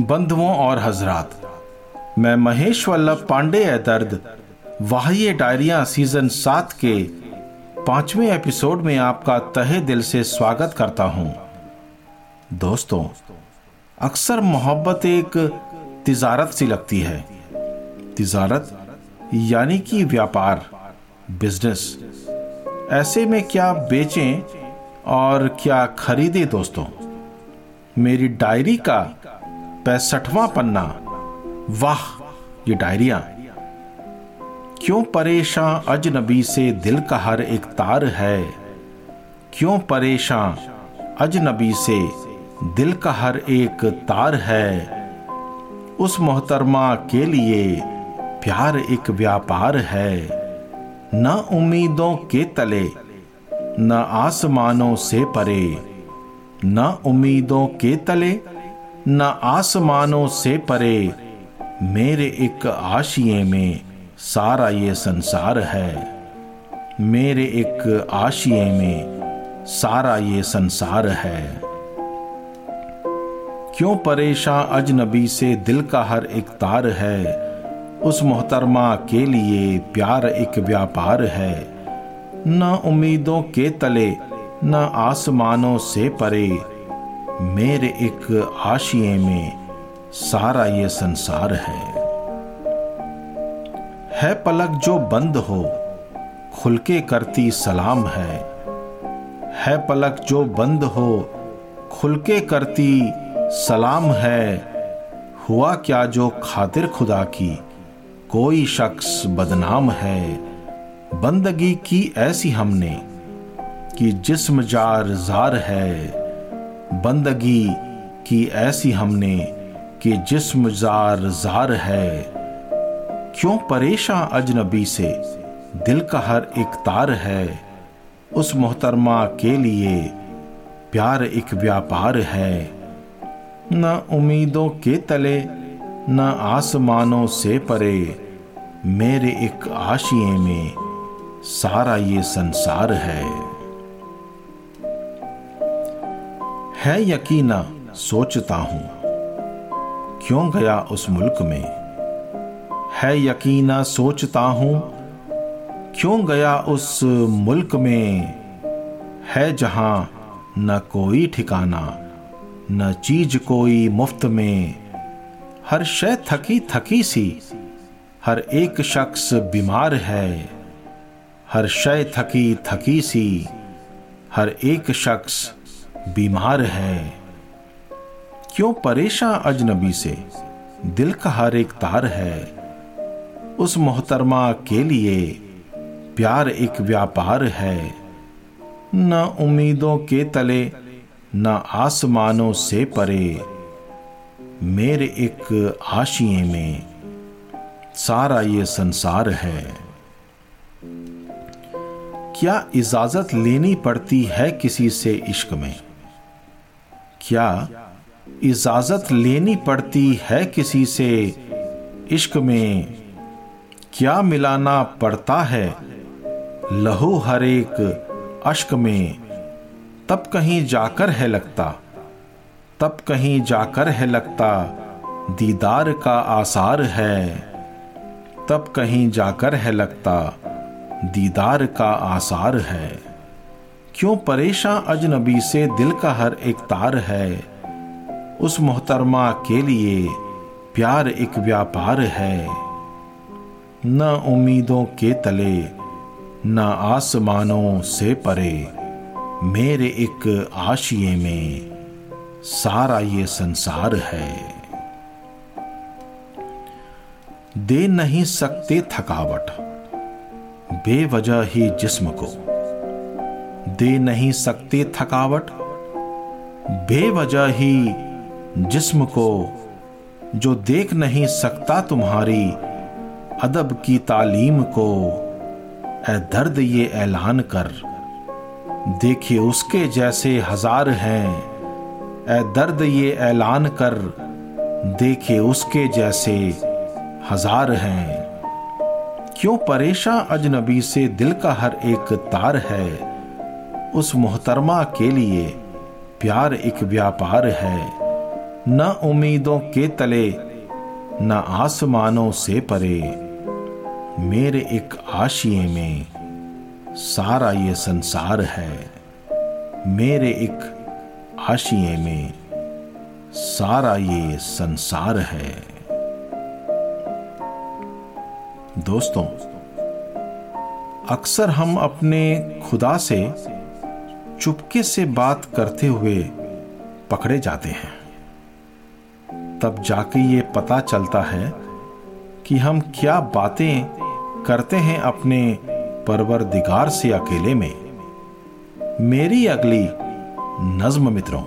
बंधुओं और हजरात, मैं महेश वल्लभ पांडे है दर्द, वाह्य डायरिया सीज़न सात के पाँचवें एपिसोड में आपका तहे दिल से स्वागत करता हूँ। दोस्तों, अक्सर मोहब्बत एक तिजारत सी लगती है। तिजारत यानी कि व्यापार, बिज़नेस। ऐसे में क्या बेचें और क्या खरीदें दोस्तों? मेरी डायरी का पैंसठवां पन्ना। वाह, ये डायरिया। क्यों परेशान अजनबी से दिल का हर एक तार है? क्यों परेशान अजनबी से दिल का हर एक तार है? उस मोहतरमा के लिए प्यार एक व्यापार है। न उम्मीदों के तले, न आसमानों से परे, न उम्मीदों के तले न आसमानों से परे, मेरे एक आशिए में सारा ये संसार है। मेरे एक आशिए में सारा ये संसार है। क्यों परेशान अजनबी से दिल का हर एक तार है? उस मोहतरमा के लिए प्यार एक व्यापार है। न उम्मीदों के तले, न आसमानों से परे मेरे एक आशिए में सारा ये संसार है। है पलक जो बंद हो, खुलके करती सलाम है। है पलक जो बंद हो, खुलके करती सलाम है। हुआ क्या जो खातिर खुदा की कोई शख्स बदनाम है? बंदगी की ऐसी हमने कि जिस्म जार जार है। बंदगी की ऐसी हमने कि जिस्म जार जार है। क्यों परेशान अजनबी से दिल का हर एक तार है। उस मोहतरमा के लिए प्यार एक व्यापार है। न उम्मीदों के तले, न आसमानों से परे। मेरे एक आशिए में सारा ये संसार है। है यकीना, सोचता हूँ। क्यों गया उस मुल्क में? है यकीना, सोचता हूँ। क्यों गया उस मुल्क में? है जहाँ न कोई ठिकाना, न चीज़ कोई मुफ़्त में। हर शय थकी थकी सी। हर एक शख्स बीमार है। हर शय थकी थकी सी। हर एक शख्स बीमार है। क्यों परेशान अजनबी से? दिल का हर एक तार है। उस मोहतरमा के लिए प्यार एक व्यापार है। न उम्मीदों के तले, न आसमानों से परे। मेरे एक आशिए में सारा ये संसार है। क्या इजाज़त लेनी पड़ती है किसी से इश्क में? क्या इजाज़त लेनी पड़ती है किसी से इश्क में? क्या मिलाना पड़ता है लहू हर एक अश्क में? तब कहीं जाकर है लगता, तब कहीं जाकर है लगता दीदार का आसार है। तब कहीं जाकर है लगता दीदार का आसार है। क्यों परेशान अजनबी से दिल का हर एक तार है? उस मोहतरमा के लिए प्यार एक व्यापार है। न उम्मीदों के तले, न आसमानों से परे। मेरे एक आशिए में सारा ये संसार है। दे नहीं सकते थकावट, बेवजह ही जिस्म को। दे नहीं सकते थकावट। बेवजह ही जिस्म को, जो देख नहीं सकता तुम्हारी अदब की तालीम को ए दर्द ये ऐलान कर। देखिए उसके जैसे हज़ार हैं ए दर्द ये ऐलान कर। देखे उसके जैसे हज़ार हैं। क्यों परेशान अजनबी से दिल का हर एक तार है? उस मोहतरमा के लिए प्यार एक व्यापार है। न उम्मीदों के तले, न आसमानों से परे। मेरे एक आशिए में सारा ये संसार है। मेरे एक आशिए में सारा ये संसार है। दोस्तों, अक्सर हम अपने खुदा से चुपके से बात करते हुए पकड़े जाते हैं। तब जाके ये पता चलता है कि हम क्या बातें करते हैं अपने परवर दिगार से अकेले में। मेरी अगली नज्म मित्रों